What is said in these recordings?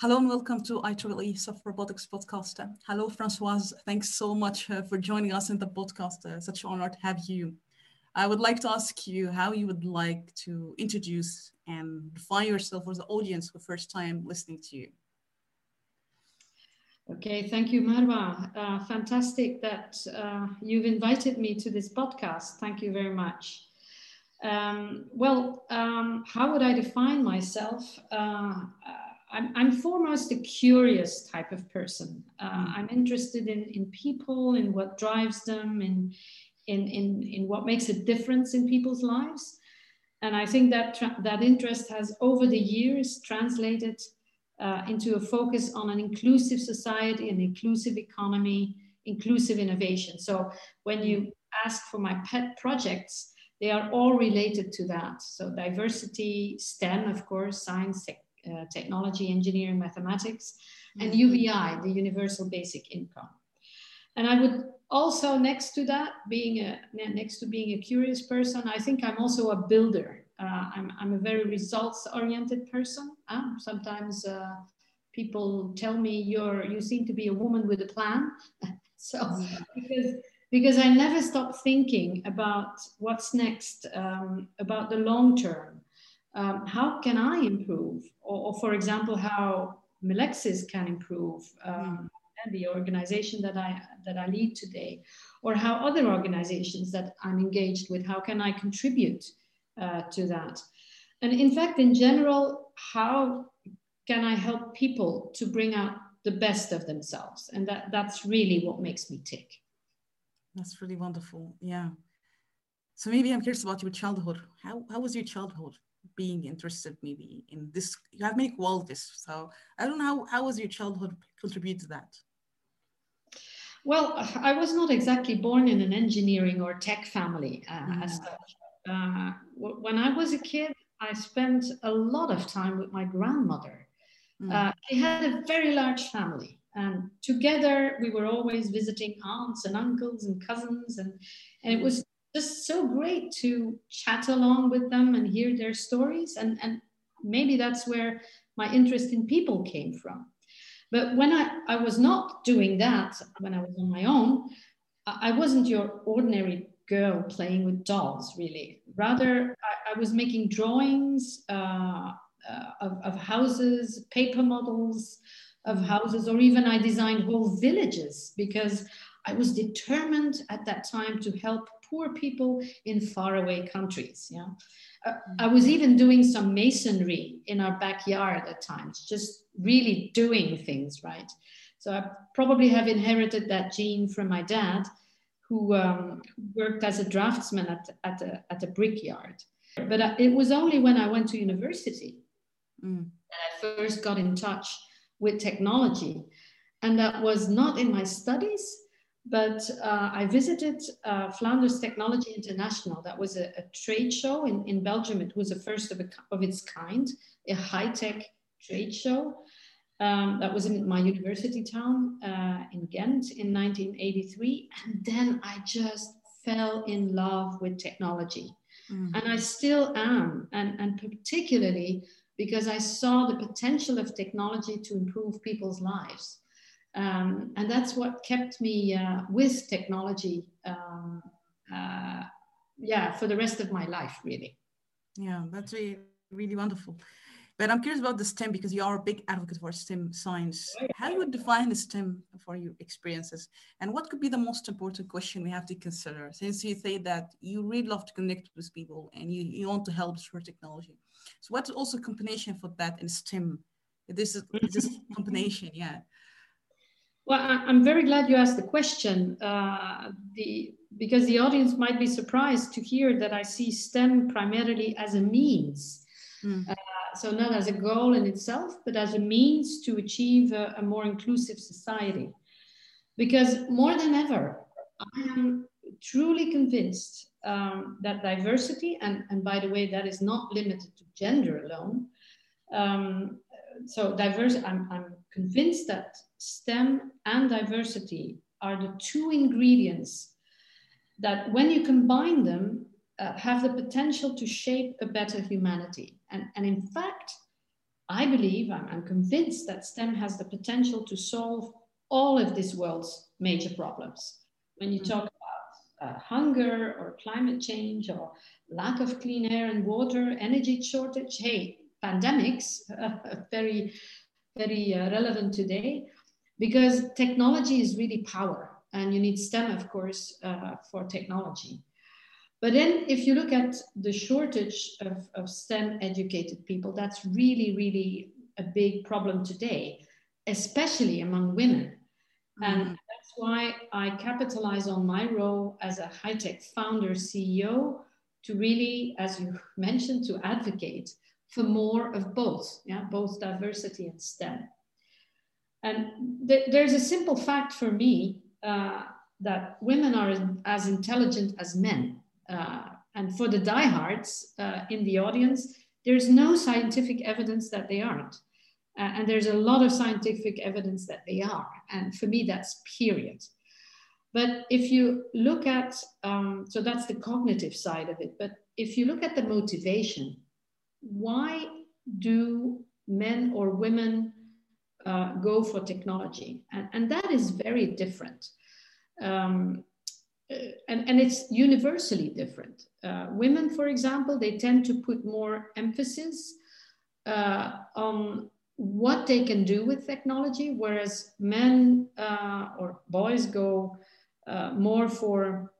Hello and welcome to IEEE Soft Robotics Podcast. Hello, Francoise. Thanks so much uh, for joining us in the podcast. Uh, such an honor to have you. I would like to ask you how you would like to introduce and define yourself for the audience for the first time listening to you. Okay, thank you, Marwa. Uh, fantastic that uh, you've invited me to this podcast. Thank you very much. Um, well, um, how would I define myself? I'm, I'm foremost a curious type of person. Uh, I'm interested in, in people, in what drives them, in, in, in, in what makes a difference in people's lives. And I think that that interest has over the years translated uh, into a focus on an inclusive society, an inclusive economy, inclusive innovation. So when you ask for my pet projects, they are all related to that. So diversity, STEM, of course, science, uh, technology, engineering, mathematics, and mm-hmm. UBI, the universal basic income. And I would also, next to that, being a next to being a curious person, I think I'm also a builder. Uh, I'm, I'm a very results-oriented person. Uh, sometimes uh, people tell me you're you seem to be a woman with a plan. so mm-hmm. because because I never stop thinking about what's next, um, about the long term, um, how can I improve? Or, or, for example, how Melexis can improve um, and the organization that I, that I lead today, or how other organizations that I'm engaged with, how can I contribute uh, to that? And in fact, in general, how can I help people to bring out the best of themselves? And that, that's really what makes me tick. That's really wonderful. Yeah. So maybe I'm curious about your childhood. How, how was your childhood? Being interested maybe in this you have many qualities so i don't know how, how was your childhood contribute to that well i was not exactly born in an engineering or tech family uh, mm. as such uh, when i was a kid i spent a lot of time with my grandmother mm. uh, she had a very large family and together we were always visiting aunts and uncles and cousins and, and it was just so great to chat along with them and hear their stories. And, and maybe that's where my interest in people came from. But when I, I was not doing that, when I was on my own, I wasn't your ordinary girl playing with dolls, really. Rather, I, I was making drawings uh, uh, of, of houses, paper models of houses, or even I designed whole villages because I was determined at that time to help poor people in faraway countries. Yeah, uh, I was even doing some masonry in our backyard at times, just really doing things right. So I probably have inherited that gene from my dad, who um, worked as a draftsman at, at, a, at a brickyard. But uh, it was only when I went to university mm. that I first got in touch with technology. And that was not in my studies, but uh, I visited uh, Flanders Technology International. That was a, a, trade show in, in Belgium. It was the first of, a, of its kind, a high tech trade show. Um, that was in my university town uh, in Ghent in 1983. And then I just fell in love with technology. Mm-hmm. And I still am. And, and particularly because I saw the potential of technology to improve people's lives. Um, and that's what kept me uh, with technology, um, uh, yeah, for the rest of my life, really. Yeah, that's really, really wonderful. But I'm curious about the STEM because you are a big advocate for STEM science. Oh, How you would define the STEM for your experiences? And what could be the most important question we have to consider? Since you say that you really love to connect with people and you, you want to help through technology. So what's also combination for that in STEM? This is this combination, yeah. Well, I'm very glad you asked the question uh, the, because the audience might be surprised to hear that I see STEM primarily as a means. Mm. Uh, so not as a goal in itself, but as a means to achieve a, a more inclusive society. Because more than ever, I am truly convinced um, that diversity, and, and by the way, that is not limited to gender alone. Um, so diverse, I'm, I'm convinced that STEM and diversity are the two ingredients that when you combine them, uh, have the potential to shape a better humanity. And, and in fact, I believe, I'm, I'm convinced that STEM has the potential to solve all of this world's major problems. When you talk about uh, hunger or climate change or lack of clean air and water, energy shortage, hey, pandemics, very, very uh, relevant today, because technology is really power. And you need STEM, of course, uh, for technology. But then, if you look at the shortage of, of STEM educated people, that's really, really a big problem today, especially among women. Mm-hmm. And that's why I capitalize on my role as a high tech founder CEO to really, as you mentioned, to advocate for more of both, yeah, both diversity and STEM. And th- there's a simple fact for me uh, that women are as intelligent as men. Uh, and for the diehards uh, in the audience, there's no scientific evidence that they aren't. Uh, and there's a lot of scientific evidence that they are. And for me, that's period. But if you look at, um, so that's the cognitive side of it. But if you look at the motivation, why do men or women uh, go for technology? And, and that is very different. Um, uh, and, and it's universally different. Uh, women, for example, they tend to put more emphasis uh, on what they can do with technology, whereas men uh, or boys go uh, more for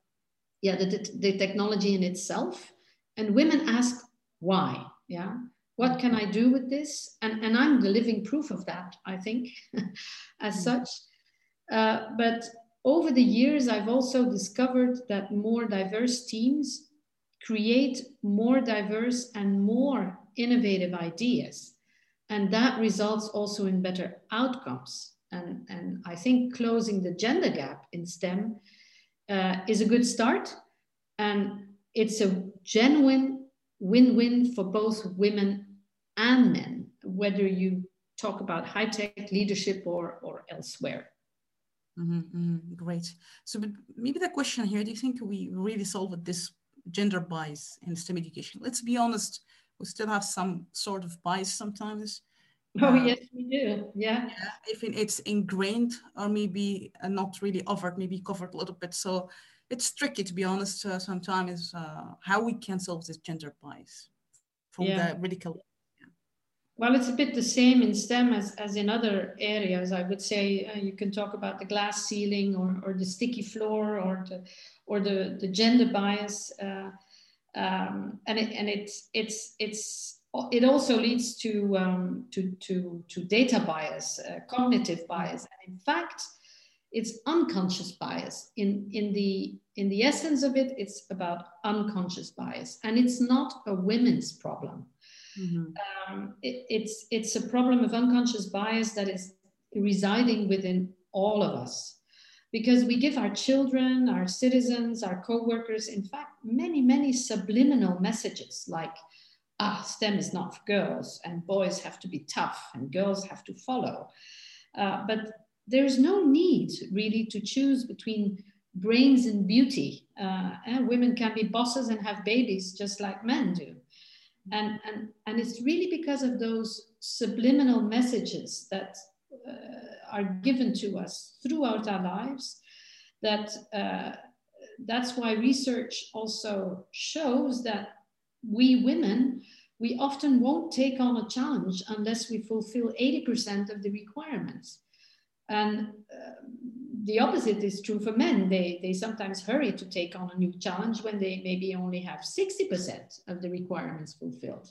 yeah the, the technology in itself, and women ask why. Yeah, what can I do with this? And and I'm the living proof of that. I think, as mm. such. Uh, but over the years, I've also discovered that more diverse teams create more diverse and more innovative ideas. And that results also in better outcomes. And, and I think closing the gender gap in STEM uh, is a good start. And it's a genuine win win for both women and men, whether you talk about high tech leadership or, or elsewhere. Mm-hmm, mm-hmm, great. So maybe the question here, do you think we really solved this gender bias in STEM education? Let's be honest, we still have some sort of bias sometimes. Oh, uh, yes, we do. Yeah. yeah. If it's ingrained or maybe uh, not really offered, maybe covered a little bit. So it's tricky, to be honest, uh, sometimes uh, how we can solve this gender bias from yeah. the radical well, it's a bit the same in STEM as, as in other areas. I would say uh, you can talk about the glass ceiling or, or the sticky floor or the, or the, the gender bias. Uh, um, and it, and it's, it's, it's, it also leads to, um, to, to, to data bias, uh, cognitive bias. And in fact, it's unconscious bias. In, in, the, in the essence of it, it's about unconscious bias. And it's not a women's problem Mm-hmm. Um, it, it's it's a problem of unconscious bias that is residing within all of us because we give our children, our citizens, our co-workers, in fact, many, many subliminal messages like, ah, STEM is not for girls, and boys have to be tough, and girls have to follow. Uh, but there's no need really to choose between brains and beauty. Uh, and women can be bosses and have babies just like men do. And, and, and it's really because of those subliminal messages that uh, are given to us throughout our lives that uh, that's why research also shows that we women we often won't take on a challenge unless we fulfill 80% of the requirements and uh, the opposite is true for men. They, they sometimes hurry to take on a new challenge when they maybe only have 60% of the requirements fulfilled.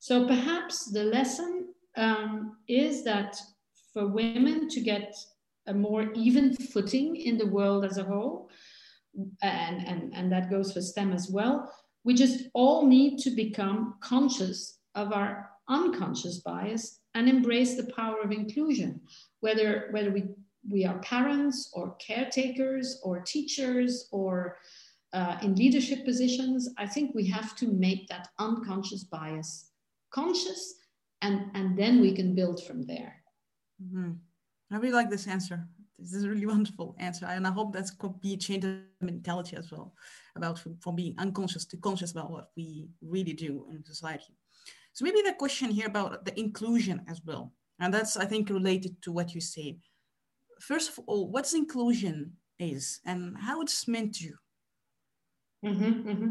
So perhaps the lesson um, is that for women to get a more even footing in the world as a whole, and, and, and that goes for STEM as well, we just all need to become conscious of our unconscious bias and embrace the power of inclusion, whether, whether we, we are parents or caretakers or teachers or uh, in leadership positions. I think we have to make that unconscious bias conscious and, and then we can build from there. Mm-hmm. I really like this answer. This is a really wonderful answer. And I hope that could be a change of mentality as well about from, from being unconscious to conscious about what we really do in society. So maybe the question here about the inclusion as well. And that's, I think, related to what you said. First of all, what's inclusion is and how it's meant to you? Mm-hmm, mm-hmm.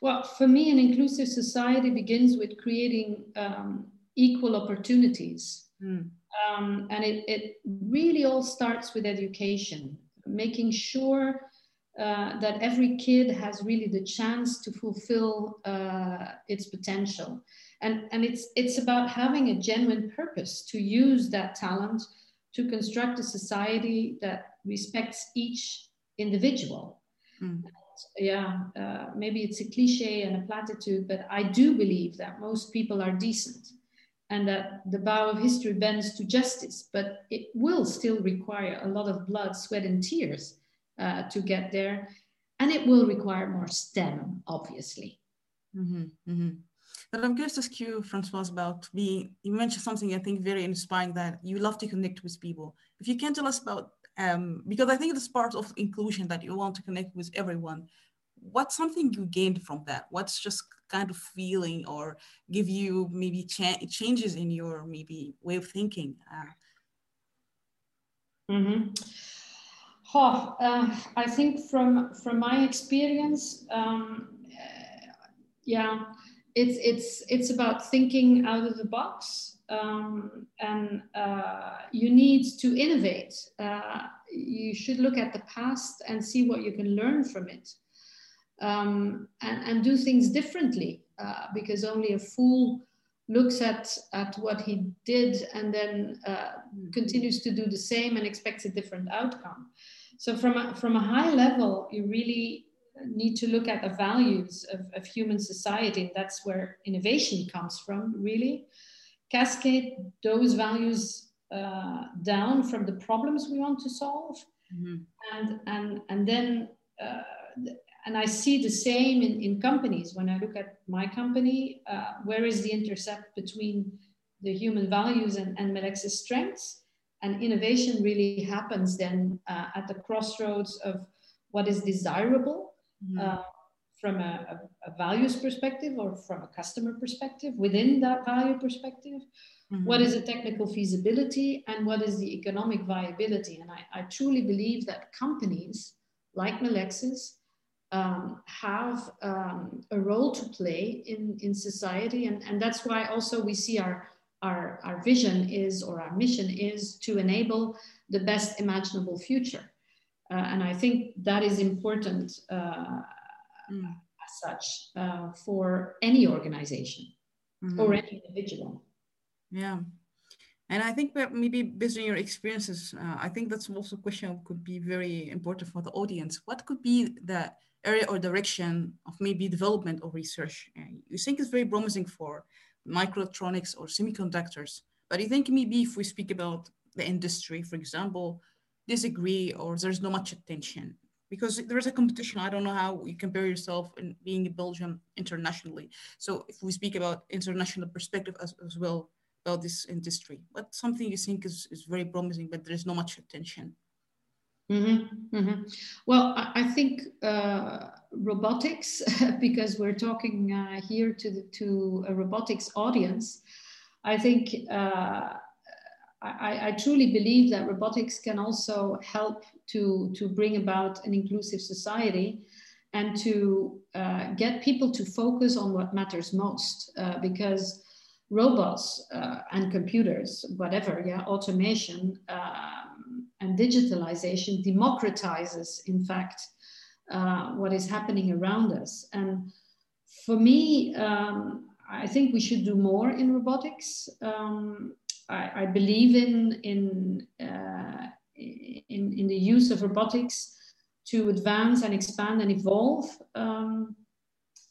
Well, for me, an inclusive society begins with creating um, equal opportunities. Mm. Um, and it, it really all starts with education, making sure uh, that every kid has really the chance to fulfill uh, its potential. And, and it's, it's about having a genuine purpose to use that talent to construct a society that respects each individual. Mm. Yeah, uh, maybe it's a cliche and a platitude, but I do believe that most people are decent and that the bow of history bends to justice, but it will still require a lot of blood, sweat, and tears uh, to get there. And it will require more STEM, obviously. Mm-hmm, mm-hmm. But I'm curious to ask you, Francoise, about being, you mentioned something I think very inspiring that you love to connect with people. If you can tell us about, um, because I think it's part of inclusion that you want to connect with everyone. What's something you gained from that? What's just kind of feeling or give you maybe cha- changes in your maybe way of thinking? Uh, mm-hmm. Oh, uh, I think from from my experience, um, uh, yeah, it's it's it's about thinking out of the box, um, and uh, you need to innovate. Uh, you should look at the past and see what you can learn from it um, and, and, do things differently uh, because only a fool looks at, at what he did and then uh, continues to do the same and expects a different outcome. So from a, from a high level, you really need to look at the values of, of human society. And that's where innovation comes from, really. Cascade those values uh, down from the problems we want to solve. Mm-hmm. And, and, and then uh, and I see the same in, in companies. When I look at my company, uh, where is the intercept between the human values and, and Melexis strengths? And innovation really happens then uh, at the crossroads of what is desirable mm-hmm. uh, from a, a, a, values perspective or from a customer perspective. Within that value perspective, mm-hmm. what is the technical feasibility and what is the economic viability? And I, I truly believe that companies like Melexis um, have um, a role to play in, in society. And, and that's why also we see our, our, our vision is, or our mission is to enable the best imaginable future. Uh, and I think that is important uh, mm. as such uh, for any organization mm-hmm. or any individual. Yeah. And I think that maybe based on your experiences, uh, I think that's also a question that could be very important for the audience. What could be the area or direction of maybe development or research you think is very promising for microelectronics or semiconductors. But you think maybe if we speak about the industry, for example, disagree or there's not much attention because there is a competition. I don't know how you compare yourself in being in Belgium internationally. So if we speak about international perspective as, as well about this industry, what's something you think is, is very promising, but there is not much attention? Mm-hmm, mm-hmm. Well, I, think uh, robotics, because we're talking uh, here to the, to a robotics audience. I think uh, I, I, truly believe that robotics can also help to to bring about an inclusive society and to uh, get people to focus on what matters most. Uh, because robots uh, and computers, whatever, yeah, automation and digitalization democratizes, in fact, uh, what is happening around us. And for me, um, I think we should do more in robotics. Um, I, I, believe in in, uh, in, in the use of robotics to advance and expand and evolve um,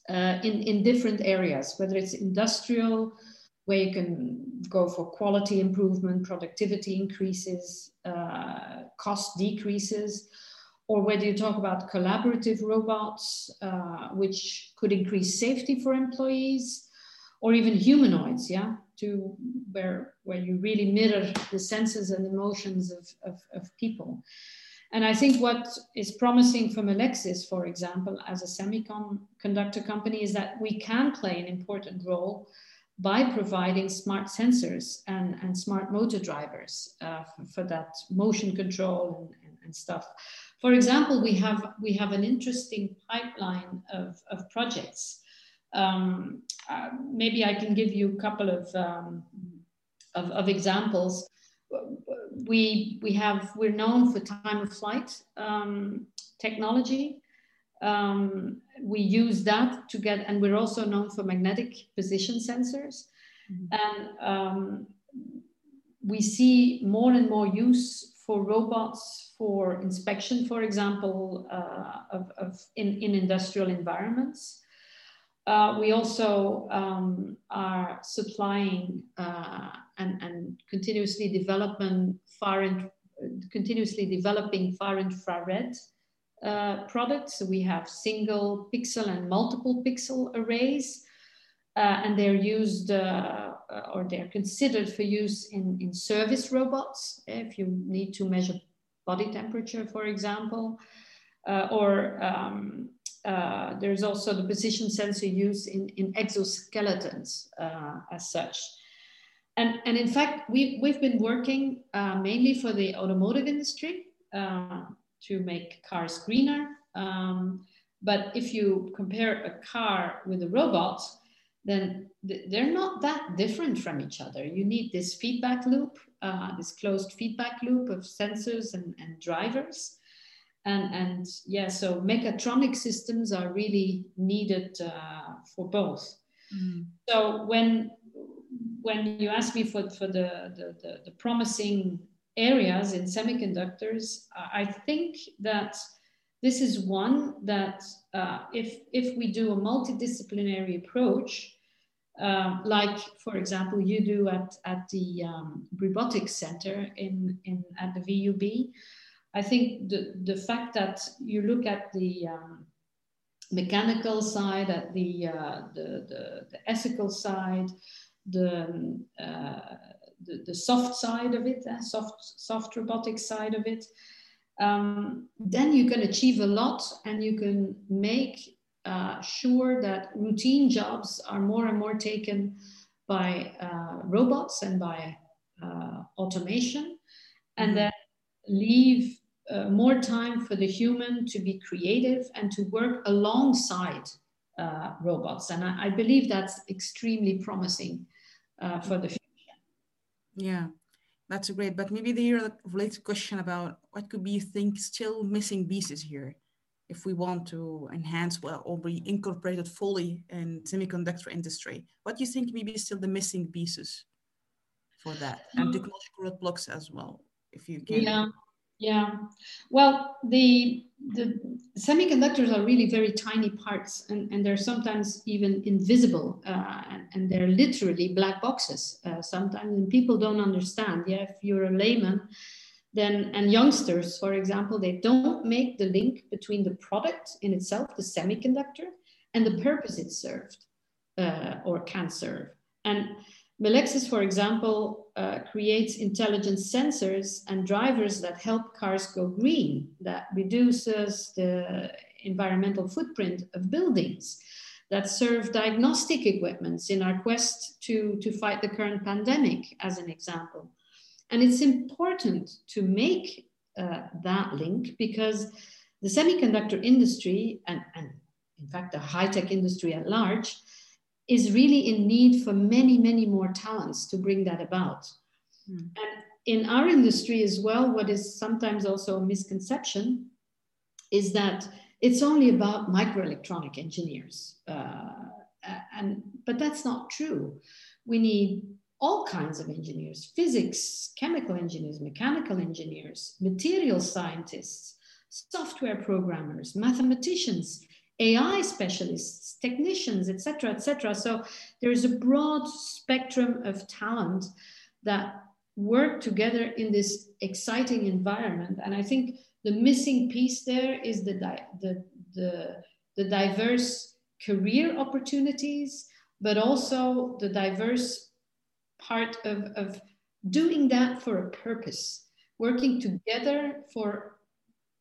uh, in in different areas, whether it's industrial, where you can go for quality improvement, productivity increases, uh, cost decreases, or whether you talk about collaborative robots, uh, which could increase safety for employees, or even humanoids, yeah, to where where you really mirror the senses and emotions of, of, of people. And I think what is promising from Melexis, for example, as a semiconductor company, is that we can play an important role by providing smart sensors and, and smart motor drivers uh, for, for, that motion control and, and, and, stuff. For example, we have, we have an interesting pipeline of, of projects. Um, uh, maybe I can give you a couple of, um, of, of, examples. We, we have, we're known for time of flight um, technology. Um, we use that to get, and we're also known for magnetic position sensors. Mm-hmm. And um, we see more and more use for robots for inspection, for example, uh, of, of in, in industrial environments. Uh, we also um, are supplying uh, and, and continuously developing far in, continuously developing far infrared uh, products. So we have single pixel and multiple pixel arrays, uh, and they're used uh, or they're considered for use in, in service robots. If you need to measure body temperature, for example, uh, or um, uh, there's also the position sensor used in, in exoskeletons as such. And, and in fact, we, we've been working mainly for the automotive industry. Uh, to make cars greener. Um, but if you compare a car with a robot, then th they're not that different from each other. You need this feedback loop, uh, this closed feedback loop of sensors and, and drivers. And, and yeah, so mechatronic systems are really needed uh, for both. Mm. So when when you ask me for, for the, the, the, the promising areas in semiconductors, I think that this is one that uh, if, if we do a multidisciplinary approach, uh, like for example you do at, at the um, robotics center in, in, at the VUB, I think the, the fact that you look at the um, mechanical side, at the, uh, the, the, the, ethical side, the um, uh, the, the soft side of it, uh, soft, soft robotic side of it, um, then you can achieve a lot and you can make uh, sure that routine jobs are more and more taken by uh, robots and by uh, automation, and mm-hmm. then leave uh, more time for the human to be creative and to work alongside uh, robots. And I, I, believe that's extremely promising uh, for the future. Yeah, that's great. But maybe the related question about what could be you think still missing pieces here if we want to enhance well or be incorporated fully in semiconductor industry. What do you think maybe still the missing pieces for that and mm. technological roadblocks as well, if you can? Yeah, yeah. Well, the the semiconductors are really very tiny parts and, and they're sometimes even invisible uh, and, and, they're literally black boxes. Uh, sometimes and people don't understand. Yeah if you're a layman then and youngsters for example they don't make the link between the product in itself the semiconductor and the purpose it served uh, or can serve. And Melexis, for example, uh, creates intelligent sensors and drivers that help cars go green, that reduces the environmental footprint of buildings, that serve diagnostic equipments in our quest to, to fight the current pandemic, as an example. And it's important to make uh, that link because the semiconductor industry, and, and in fact, the high tech industry at large, is really in need for many, many more talents to bring that about. Mm. And in our industry as well, what is sometimes also a misconception is that it's only about microelectronic engineers. Uh, and, but that's not true. We need all kinds of engineers physics, chemical engineers, mechanical engineers, material scientists, software programmers, mathematicians, AI specialists, technicians, etc., etc. So there is a broad spectrum of talent that work together in this exciting environment. And I think the missing piece there is the, the, the, the diverse career opportunities, but also the diverse part of, of doing that for a purpose, working together for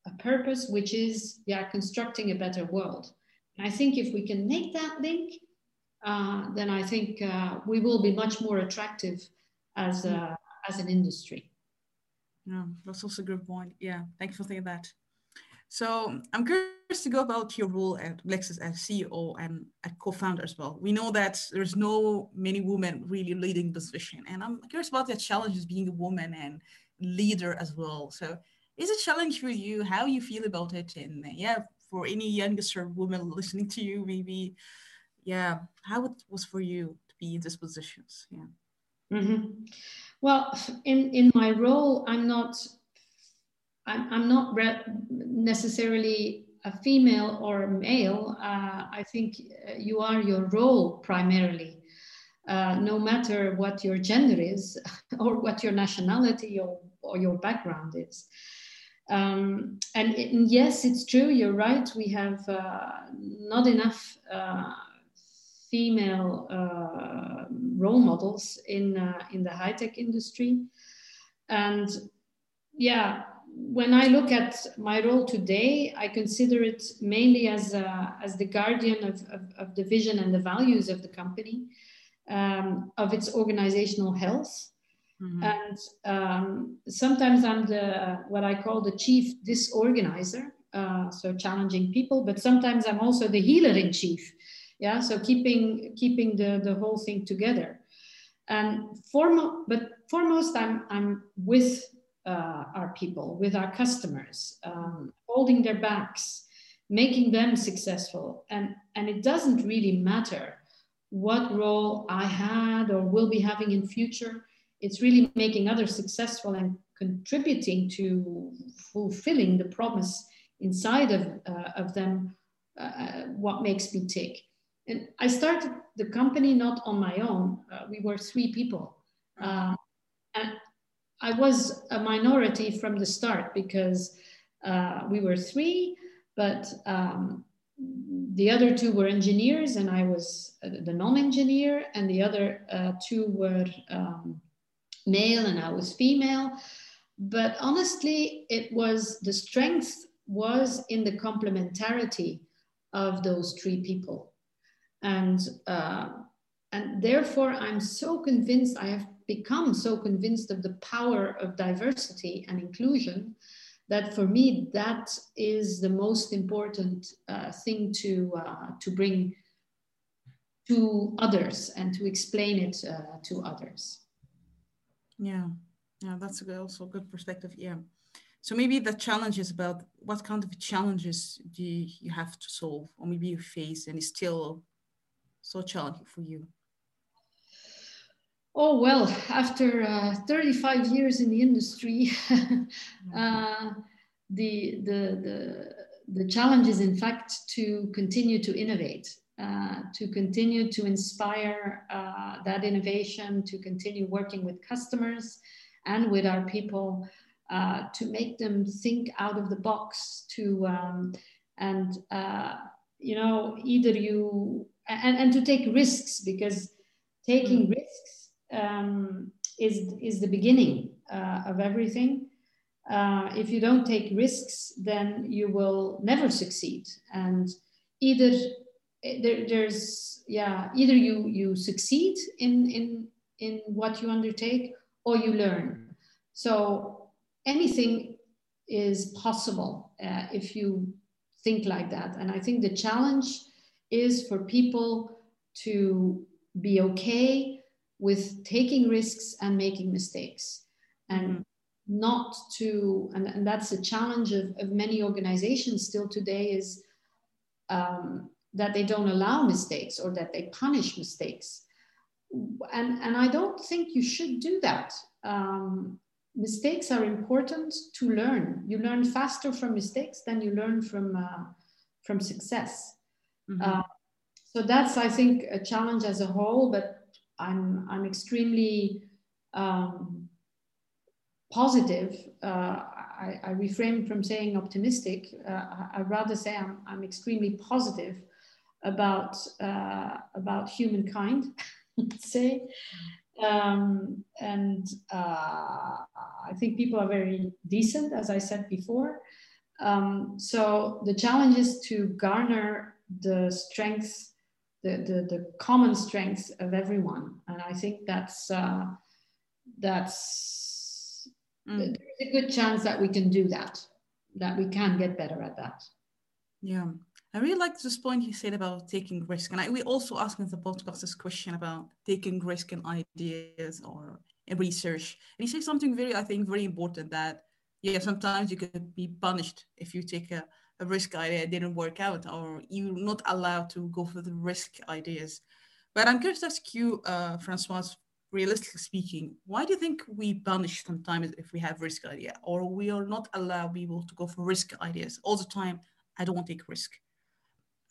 a purpose, which is yeah, constructing a better world. And I think if we can make that link, uh, then I think uh, we will be much more attractive as, a, as an industry. Yeah, that's also a good point. Yeah, thank you for saying that. So I'm curious to go about your role at Melexis as CEO and a co-founder as well. We know that there's no many women really leading this vision, and I'm curious about the challenges being a woman and leader as well. So is a challenge for you how you feel about it? And yeah for any younger women listening to you maybe yeah how it was for you to be in these positions? Yeah. Mm-hmm. well in in my role i'm not i'm, I'm not re- necessarily a female or a male. Uh, i think uh, you are your role primarily. Uh, no matter what your gender is or what your nationality or, or your background is um, and, it, and, yes, it's true. You're right. We have uh, not enough uh, female uh, role models in uh, in the high tech industry. And yeah, when I look at my role today, I consider it mainly as uh, as the guardian of, of, of, the vision and the values of the company, um, of its organizational health. Mm-hmm. And um, sometimes I'm the what I call the chief disorganizer, uh, so challenging people. But sometimes I'm also the healer in chief, yeah. So keeping keeping the the whole thing together. And foremost, but foremost, I'm I'm with uh, our people, with our customers, um, holding their backs, making them successful. And and it doesn't really matter what role I had or will be having in future it's really making others successful and contributing to fulfilling the promise inside of, uh, of them uh, what makes me tick. And i started the company not on my own. Uh, we were three people. Uh, and i was a minority from the start because uh, we were three but um, the other two were engineers and i was uh, the non-engineer and the other two were um, male and I was female. But honestly, it was the strength was in the complementarity of those three people. And, uh, and therefore, I'm so convinced, I have become so convinced of the power of diversity and inclusion that for me, that is the most important uh, thing to, uh, to bring to others and to explain it uh, to others. Yeah, yeah, that's also a good perspective. Yeah. So maybe the challenge is about what kind of challenges do you have to solve, or maybe you face, and it's still so challenging for you. Oh well, after uh, 35 years in the industry, uh, the, the the the challenge is in fact to continue to innovate uh, to continue to inspire uh, that innovation, to continue working with customers and with our people, uh, to make them think out of the box, to um, and uh, you know either you and, and to take risks because taking mm. risks um, is is the beginning uh, of everything. if you don't take risks, then you will never succeed, and either there, there's yeah either you you succeed in in in what you undertake or you learn so anything is possible uh, if you think like that and i think the challenge is for people to be okay with taking risks and making mistakes and mm-hmm. not to and, and that's a challenge of, of many organizations still today is um, that they don't allow mistakes or that they punish mistakes. And, and I don't think you should do that. Um, mistakes are important to learn. You learn faster from mistakes than you learn from, uh, from success. Mm-hmm. Uh, so that's, I think, a challenge as a whole, but I'm, I'm extremely um, positive. Uh, I, I, refrain from saying optimistic. Uh, I'd rather say I'm, I'm extremely positive about, uh, about humankind, let's say. Um, and uh, I think people are very decent, as I said before. Um, so the challenge is to garner the strengths, the, the, the common strengths of everyone. And I think that's, uh, that's, mm. there's a good chance that we can do that, that we can get better at that. Yeah. I really like this point you said about taking risk. And I, we also asked in the podcast this question about taking risk in ideas or in research. And he said something very, I think, very important that, yeah, sometimes you could be punished if you take a, a risk idea didn't work out or you're not allowed to go for the risk ideas. But I'm curious to ask you, uh, Francois, realistically speaking, why do you think we punish sometimes if we have risk idea or we are not allowed people to go for risk ideas all the time? I don't want to take risk.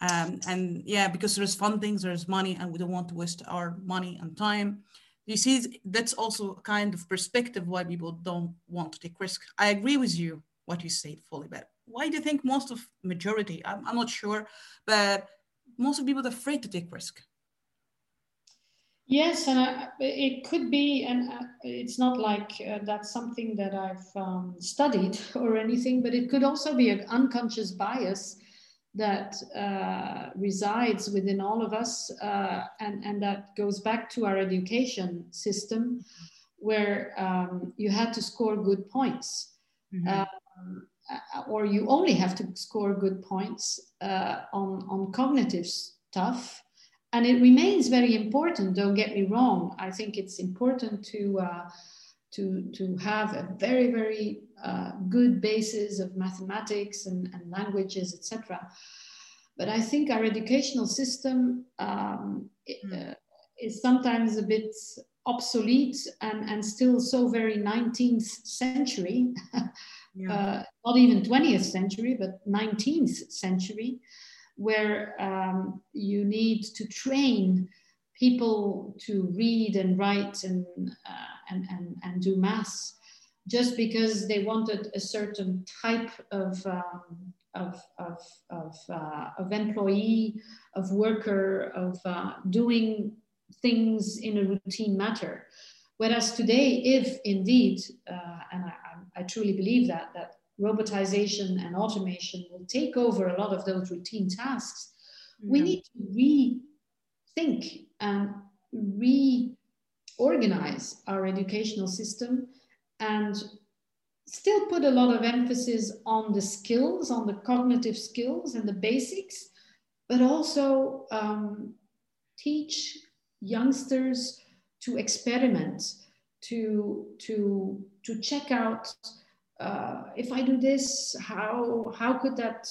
Um, and yeah, because there's funding, there's money, and we don't want to waste our money and time. You see, that's also a kind of perspective why people don't want to take risk. I agree with you what you said fully, but why do you think most of majority? I'm, I'm not sure, but most of people are afraid to take risk. Yes, and I, it could be, and uh, it's not like uh, that's something that I've um, studied or anything, but it could also be an unconscious bias that uh, resides within all of us, uh, and, and that goes back to our education system, where um, you had to score good points. Mm-hmm. Um, uh, or you only have to score good points uh, on, on cognitive stuff. And it remains very important, don't get me wrong. I think it's important to, uh, to, to have a very, very uh, good basis of mathematics and, and languages, etc. But I think our educational system um, mm. uh, is sometimes a bit obsolete and, and still so very 19th century, yeah. uh, not even 20th century, but 19th century, where um, you need to train people to read and write and, uh, and, and, and do mass just because they wanted a certain type of, um, of, of, of, uh, of, employee, of worker, of uh, doing things in a routine matter. Whereas today, if indeed, uh, and I, I, truly believe that, that robotization and automation will take over a lot of those routine tasks, mm-hmm. we need to rethink and reorganize our educational system and still put a lot of emphasis on the skills, on the cognitive skills and the basics, but also um, teach youngsters to experiment, to, to, to check out uh, if I do this, how, how could that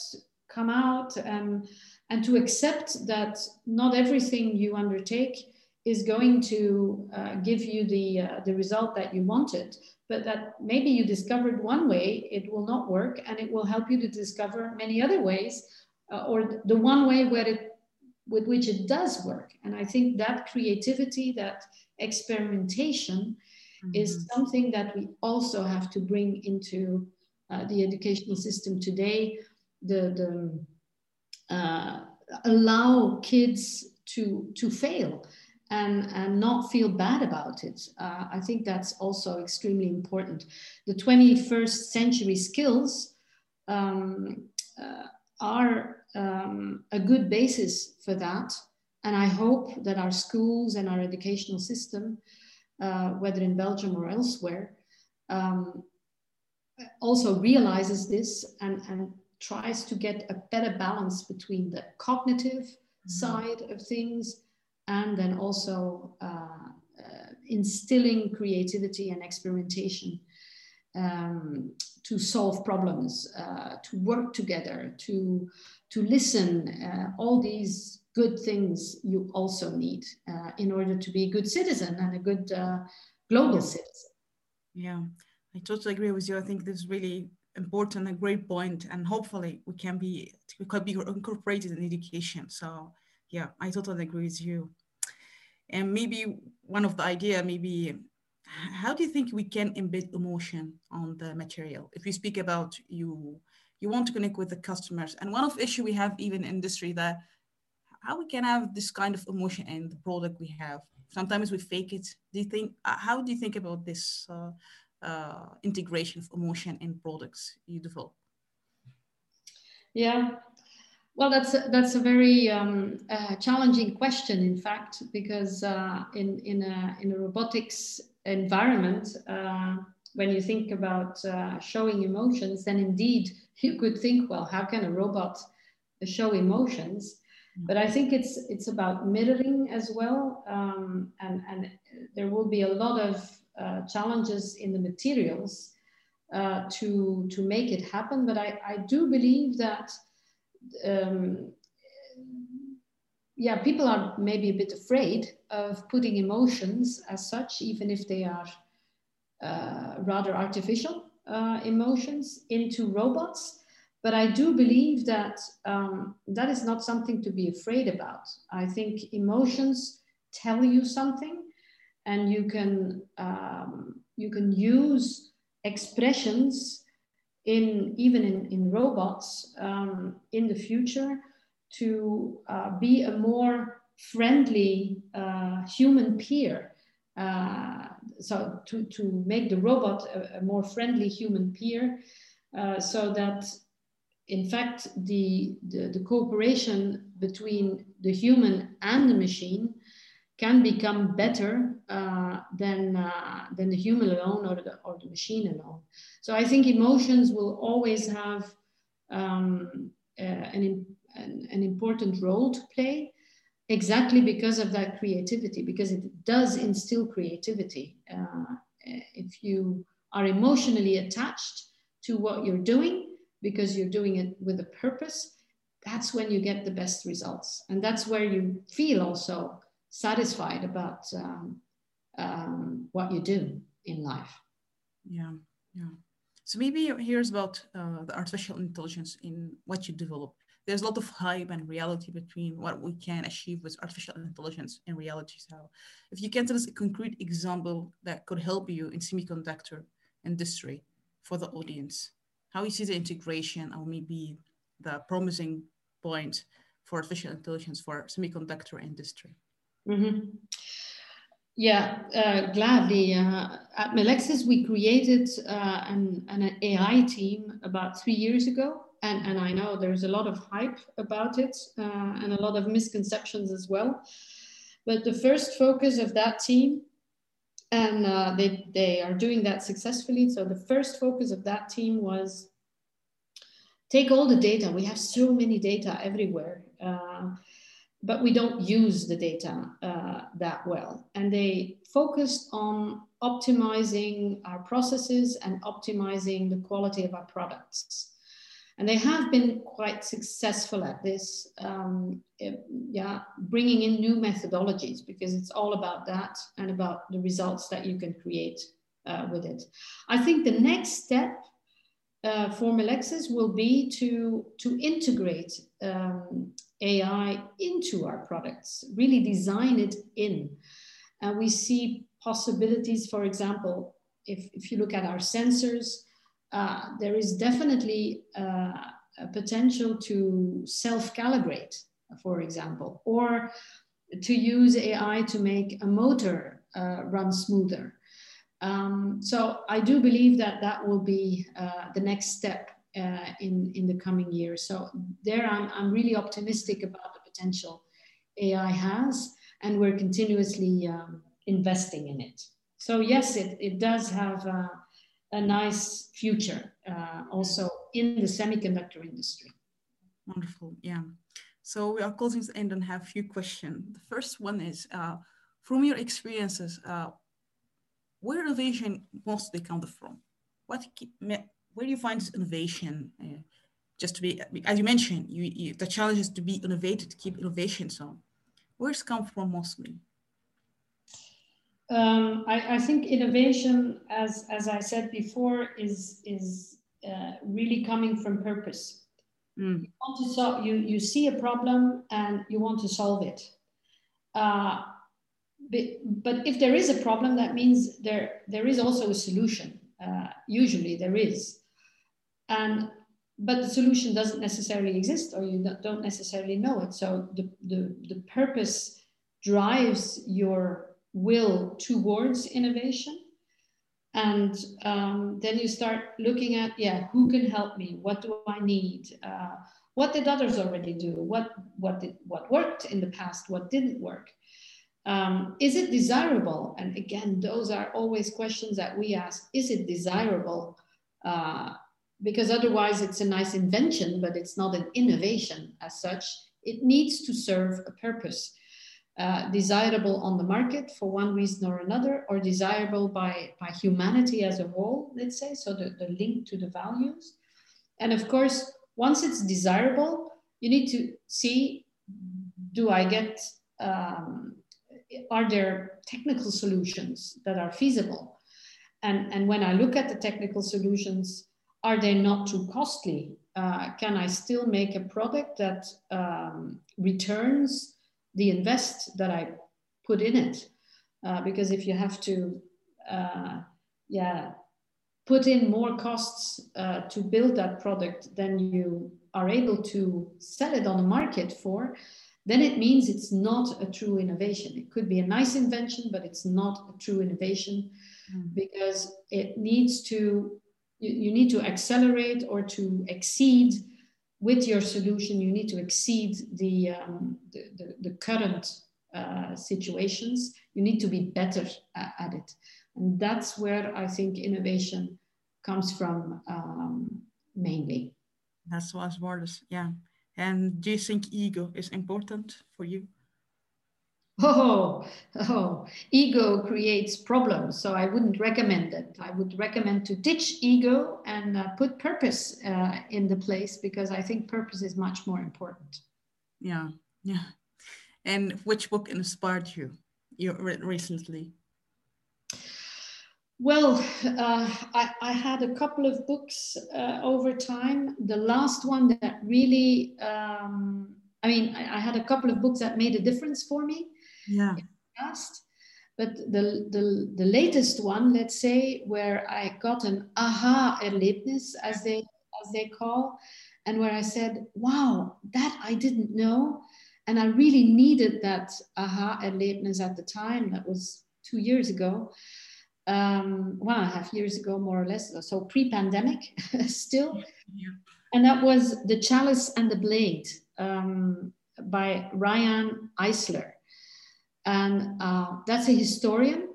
come out? And, and to accept that not everything you undertake is going to uh, give you the, uh, the result that you wanted, but that maybe you discovered one way, it will not work, and it will help you to discover many other ways, uh, or the one way where it, with which it does work. And I think that creativity, that experimentation, mm-hmm. is something that we also have to bring into uh, the educational system today. The, the uh, allow kids to to fail and, and not feel bad about it. Uh, I think that's also extremely important. The 21st century skills um, uh, are um, a good basis for that. And I hope that our schools and our educational system, uh, whether in Belgium or elsewhere, um, also realizes this and, and tries to get a better balance between the cognitive mm-hmm. side of things and then also uh, uh, instilling creativity and experimentation um, to solve problems, uh, to work together, to, to listen, uh, all these good things you also need uh, in order to be a good citizen and a good uh, global citizen. Yeah, I totally agree with you. I think this is really important, a great point, and hopefully we can be we could be incorporated in education. So yeah, I totally agree with you. And maybe one of the idea, maybe how do you think we can embed emotion on the material? If we speak about you, you want to connect with the customers, and one of issue we have even industry that how we can have this kind of emotion in the product we have. Sometimes we fake it. Do you think? Uh, how do you think about this uh, uh, integration of emotion in products you develop? Yeah, well, that's a, that's a very um, uh, challenging question, in fact, because uh, in in a in a robotics environment, uh, when you think about uh, showing emotions, then indeed you could think, well, how can a robot show emotions? But I think it's it's about mirroring as well, um, and and there will be a lot of uh, challenges in the materials uh, to to make it happen. But I I do believe that um, yeah, people are maybe a bit afraid of putting emotions as such, even if they are uh, rather artificial uh, emotions into robots. But I do believe that um, that is not something to be afraid about. I think emotions tell you something, and you can um, you can use expressions in even in, in robots um, in the future to uh, be a more friendly uh, human peer. Uh, so to, to make the robot a, a more friendly human peer uh, so that in fact the, the, the cooperation between the human and the machine can become better uh, than, uh, than the human alone or the, or the machine alone. So I think emotions will always have um, uh, an, an, an, important role to play exactly because of that creativity, because it does instill creativity. Uh, if you are emotionally attached to what you're doing, because you're doing it with a purpose, that's when you get the best results. And that's where you feel also satisfied about um, um, what you do in life. Yeah, yeah. So maybe here's about uh, the artificial intelligence in what you develop. There's a lot of hype and reality between what we can achieve with artificial intelligence and reality. So, if you can tell us a concrete example that could help you in semiconductor industry for the audience, how you see the integration or maybe the promising point for artificial intelligence for semiconductor industry. Mm-hmm. Yeah, uh, gladly. Uh, at Melexis, we created uh, an, an, AI team about three years ago. And, and I know there's a lot of hype about it uh, and a lot of misconceptions as well. But the first focus of that team, and uh, they, they are doing that successfully. So the first focus of that team was take all the data. We have so many data everywhere. But we don't use the data uh, that well. And they focused on optimizing our processes and optimizing the quality of our products. And they have been quite successful at this, um, it, yeah, bringing in new methodologies because it's all about that and about the results that you can create uh, with it. I think the next step uh, for Melexis will be to, to integrate um, AI into our products, really design it in. And we see possibilities, for example, if, if you look at our sensors, uh, there is definitely uh, a potential to self calibrate, for example, or to use AI to make a motor uh, run smoother. Um, so I do believe that that will be uh, the next step uh, in, in the coming years. So there I'm, I'm really optimistic about the potential AI has, and we're continuously um, investing in it. So yes, it, it does have a, a nice future uh, also in the semiconductor industry. Wonderful, yeah. So we are closing the end and have a few questions. The first one is, uh, from your experiences, uh, where innovation mostly comes from? What where do you find this innovation? Uh, just to be, as you mentioned, you, you, the challenge is to be innovative, to keep innovation. So, where's come from mostly? Um, I, I, think innovation, as as I said before, is is uh, really coming from purpose. Mm. You, want to solve, you, you see a problem and you want to solve it. Uh, but, if there is a problem, that means there, there is also a solution. Uh, usually there is. And, but the solution doesn't necessarily exist or you don't necessarily know it. So the, the, the purpose drives your will towards innovation and um, then you start looking at yeah who can help me what do i need uh, what did others already do what what did what worked in the past what didn't work um, is it desirable? And again those are always questions that we ask. Is it desirable? Uh, because otherwise it's a nice invention but it's not an innovation as such. It needs to serve a purpose. Uh, desirable on the market for one reason or another, or desirable by, by humanity as a whole, let's say, so the, the link to the values. And of course, once it's desirable, you need to see do I get, um, are there technical solutions that are feasible? And, and when I look at the technical solutions, are they not too costly? Uh, can I still make a product that um, returns the invest that I put in it. Uh, because if you have to, uh, yeah, put in more costs uh, to build that product than you are able to sell it on the market for, then it means it's not a true innovation. It could be a nice invention, but it's not a true innovation mm. because it needs to, you, you need to accelerate or to exceed with your solution, you need to exceed the, um, the, the, the, current uh, situations. You need to be better at, at, it. And that's where I think innovation comes from um, mainly. That's what Wallace, yeah. And do you think ego is important for you? Oh, oh, ego creates problems. So I wouldn't recommend it. I would recommend to ditch ego and uh, put purpose uh, in the place because I think purpose is much more important. Yeah, yeah. And which book inspired you, you recently? Well, uh, I, I, had a couple of books uh, over time. The last one that really, um, I mean, I, I had a couple of books that made a difference for me yeah. past. But the, the, the latest one, let's say, where I got an aha erlebnis, as they, as they call, and where I said, wow, that I didn't know. And I really needed that aha erlebnis at the time. That was two years ago, um, one and a half years ago, more or less. So pre pandemic still. Yeah. And that was The Chalice and the Blade um, by Riane Eisler and uh, that's a historian,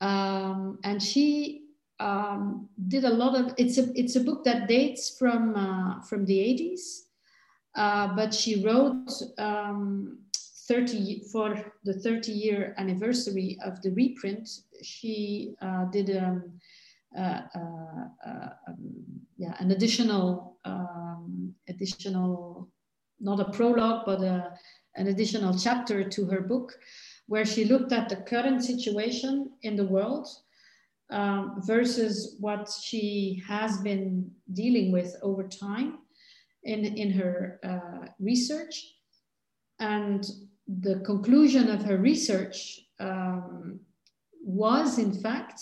um, and she um, did a lot of. It's a it's a book that dates from uh, from the eighties, uh, but she wrote. Um, 30 for the 30 year anniversary of the reprint she uh, did um, uh, uh, uh, um, yeah, an additional um, additional not a prologue but a, an additional chapter to her book where she looked at the current situation in the world um, versus what she has been dealing with over time in, in her uh, research. And the conclusion of her research um, was, in fact,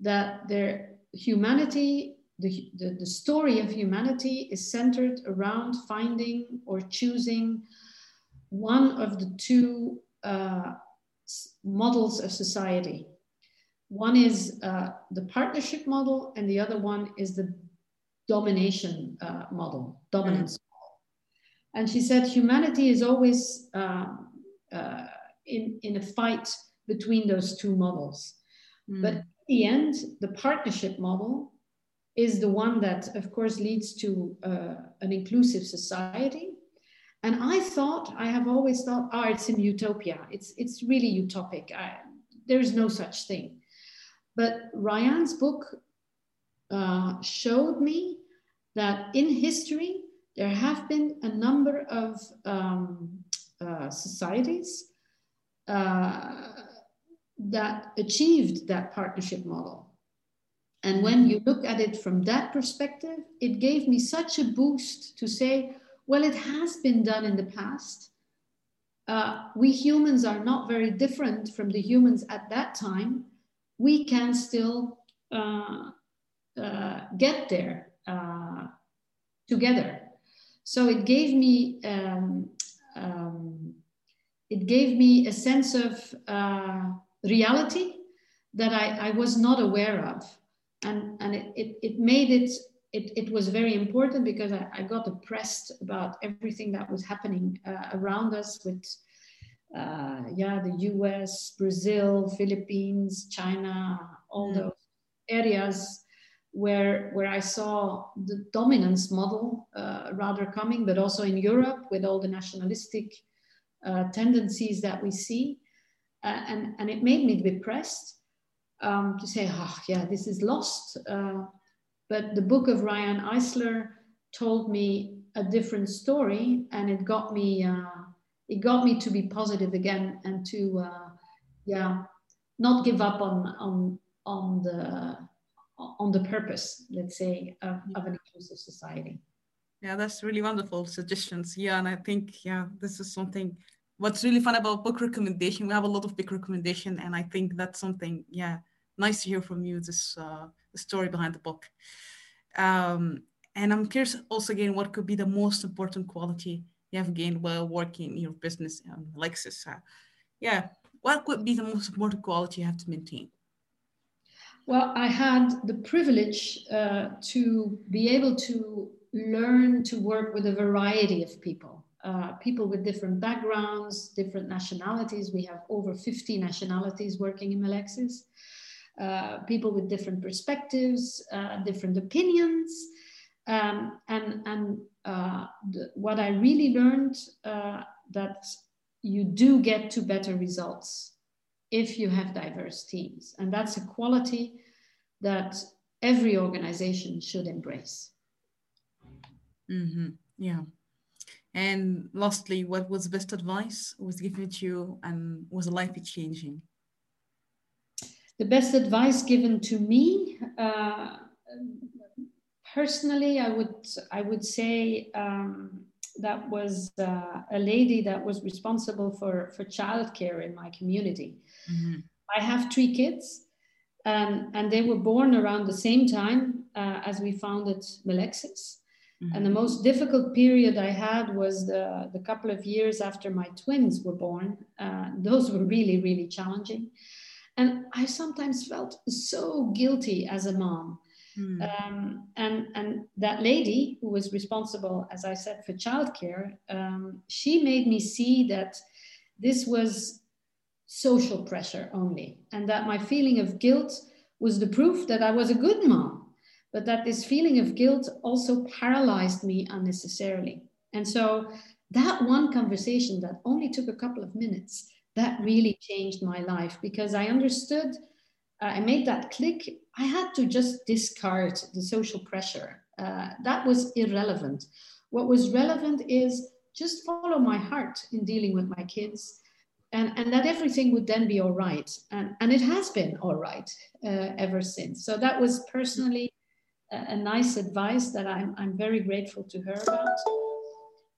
that their humanity, the, the, the story of humanity is centered around finding or choosing one of the two uh, models of society. One is uh, the partnership model, and the other one is the domination uh, model, dominance mm. model. And she said humanity is always uh, uh, in, in a fight between those two models. Mm. But in the end, the partnership model is the one that, of course, leads to uh, an inclusive society and I thought, I have always thought, oh, it's in utopia. It's, it's really utopic. I, there's no such thing. But Riane's book uh, showed me that in history, there have been a number of um, uh, societies uh, that achieved that partnership model. And when you look at it from that perspective, it gave me such a boost to say, well, it has been done in the past. Uh, we humans are not very different from the humans at that time. We can still uh, uh, get there uh, together. So it gave me um, um, it gave me a sense of uh, reality that I, I, was not aware of. And, and it, it, it made it, it, it was very important because I, I got oppressed about everything that was happening uh, around us with, uh, yeah, the US, Brazil, Philippines, China, all mm. those areas where, where I saw the dominance model uh, rather coming, but also in Europe with all the nationalistic uh, tendencies that we see. Uh, and, and it made me depressed um, to say, oh, yeah, this is lost. Uh, but the book of Riane Eisler told me a different story, and it got me, uh, it got me to be positive again and to, uh, yeah, not give up on on on the on the purpose, let's say, of, of an inclusive society. Yeah, that's really wonderful suggestions. Yeah, and I think yeah, this is something. What's really fun about book recommendation, we have a lot of book recommendation, and I think that's something. Yeah, nice to hear from you. This uh, the story behind the book. Um, and I'm curious also again, what could be the most important quality you have gained while working in your business, um? Uh, yeah, what could be the most important quality you have to maintain? Well, I had the privilege uh, to be able to learn to work with a variety of people, uh, people with different backgrounds, different nationalities. We have over 50 nationalities working in Melexis. Uh, people with different perspectives, uh, different opinions. Um, and and uh, the, what I really learned uh, that you do get to better results if you have diverse teams. And that's a quality that every organization should embrace. Mm-hmm. Yeah. And lastly, what was the best advice was given to you and was life changing? The best advice given to me, uh, personally, I would I would say um, that was uh, a lady that was responsible for for childcare in my community. Mm-hmm. I have three kids, um, and they were born around the same time uh, as we founded Melexis. Mm-hmm. And the most difficult period I had was the, the couple of years after my twins were born. Uh, those were really, really challenging. And I sometimes felt so guilty as a mom. Mm. Um, and, and that lady who was responsible, as I said, for childcare, um, she made me see that this was social pressure only, and that my feeling of guilt was the proof that I was a good mom, but that this feeling of guilt also paralyzed me unnecessarily. And so that one conversation that only took a couple of minutes, that really changed my life because I understood, uh, I made that click. I had to just discard the social pressure. Uh, that was irrelevant. What was relevant is just follow my heart in dealing with my kids and, and that everything would then be all right. And, and it has been all right uh, ever since. So that was personally a, nice advice that I'm, I'm very grateful to her about.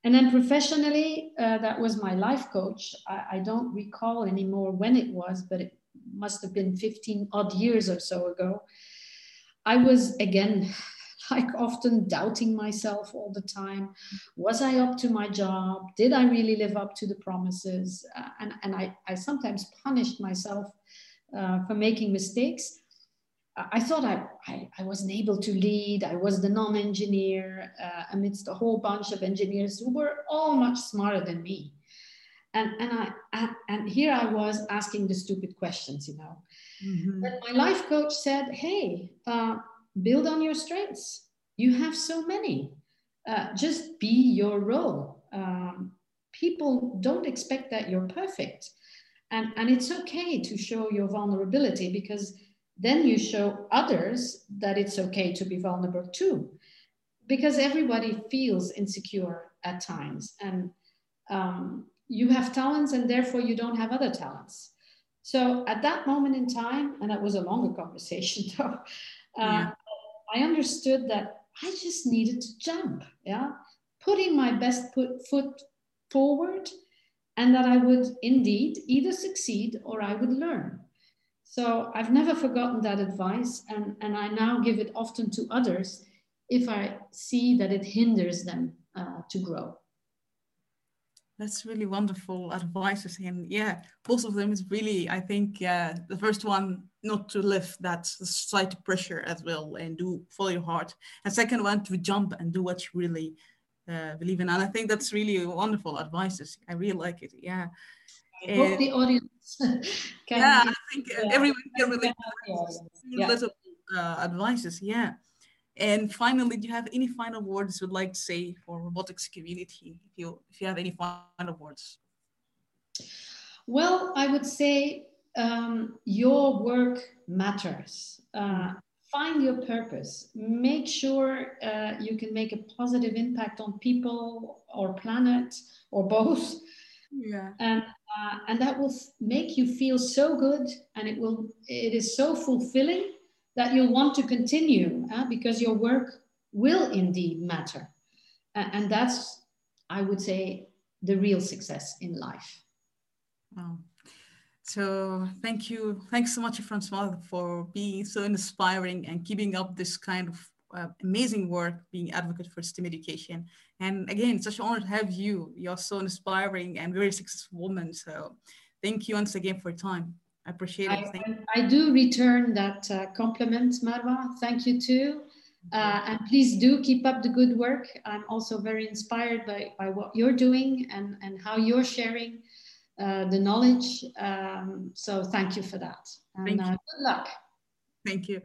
And then professionally, uh, that was my life coach. I, I don't recall anymore when it was, but it must have been 15 odd years or so ago. I was again like often doubting myself all the time. Was I up to my job? Did I really live up to the promises? Uh, and and I, I sometimes punished myself uh, for making mistakes. I thought I, I, I, wasn't able to lead. I was the non engineer uh, amidst a whole bunch of engineers who were all much smarter than me. And, and, I, and here I was asking the stupid questions, you know. Mm-hmm. But my life coach said, hey, uh, build on your strengths. You have so many. Uh, just be your role. Um, people don't expect that you're perfect. And, and it's okay to show your vulnerability because then you show others that it's okay to be vulnerable too. Because everybody feels insecure at times. And um, you have talents and therefore you don't have other talents. So at that moment in time, and that was a longer conversation though, Uh, yeah. I understood that I just needed to jump, yeah, putting my best put, foot forward, and that I would indeed either succeed or I would learn. So I've never forgotten that advice, and, and I now give it often to others if I see that it hinders them uh, to grow. That's really wonderful advices, and yeah, both of them is really, I think, yeah, the first one not to lift that society pressure as well and do follow your heart, and second one to jump and do what you really uh, believe in, and I think that's really wonderful advices. I really like it. Yeah. I hope the audience can. Yeah, I think yeah. everyone can relate. Yeah. Little uh, advices. Yeah. And finally, do you have any final words you would like to say for robotics community? If you if you have any final words. Well, I would say um, your work matters. Uh, find your purpose. Make sure uh, you can make a positive impact on people or planet or both. Yeah. And uh, and that will make you feel so good, and it will it is so fulfilling that you'll want to continue uh, because your work will indeed matter. Uh, and that's, I would say, the real success in life. Wow. So thank you. Thanks so much, Françoise, for being so inspiring and keeping up this kind of uh, amazing work, being advocate for STEM education. And again, such an honor to have you. You're so inspiring and very successful woman. So thank you once again for your time. I appreciate it. I, I, do return that uh, compliment, Marwa. Thank you too. Uh, and please do keep up the good work. I'm also very inspired by, by what you're doing and, and how you're sharing uh, the knowledge. Um, so thank you for that. And uh, good luck. Thank you.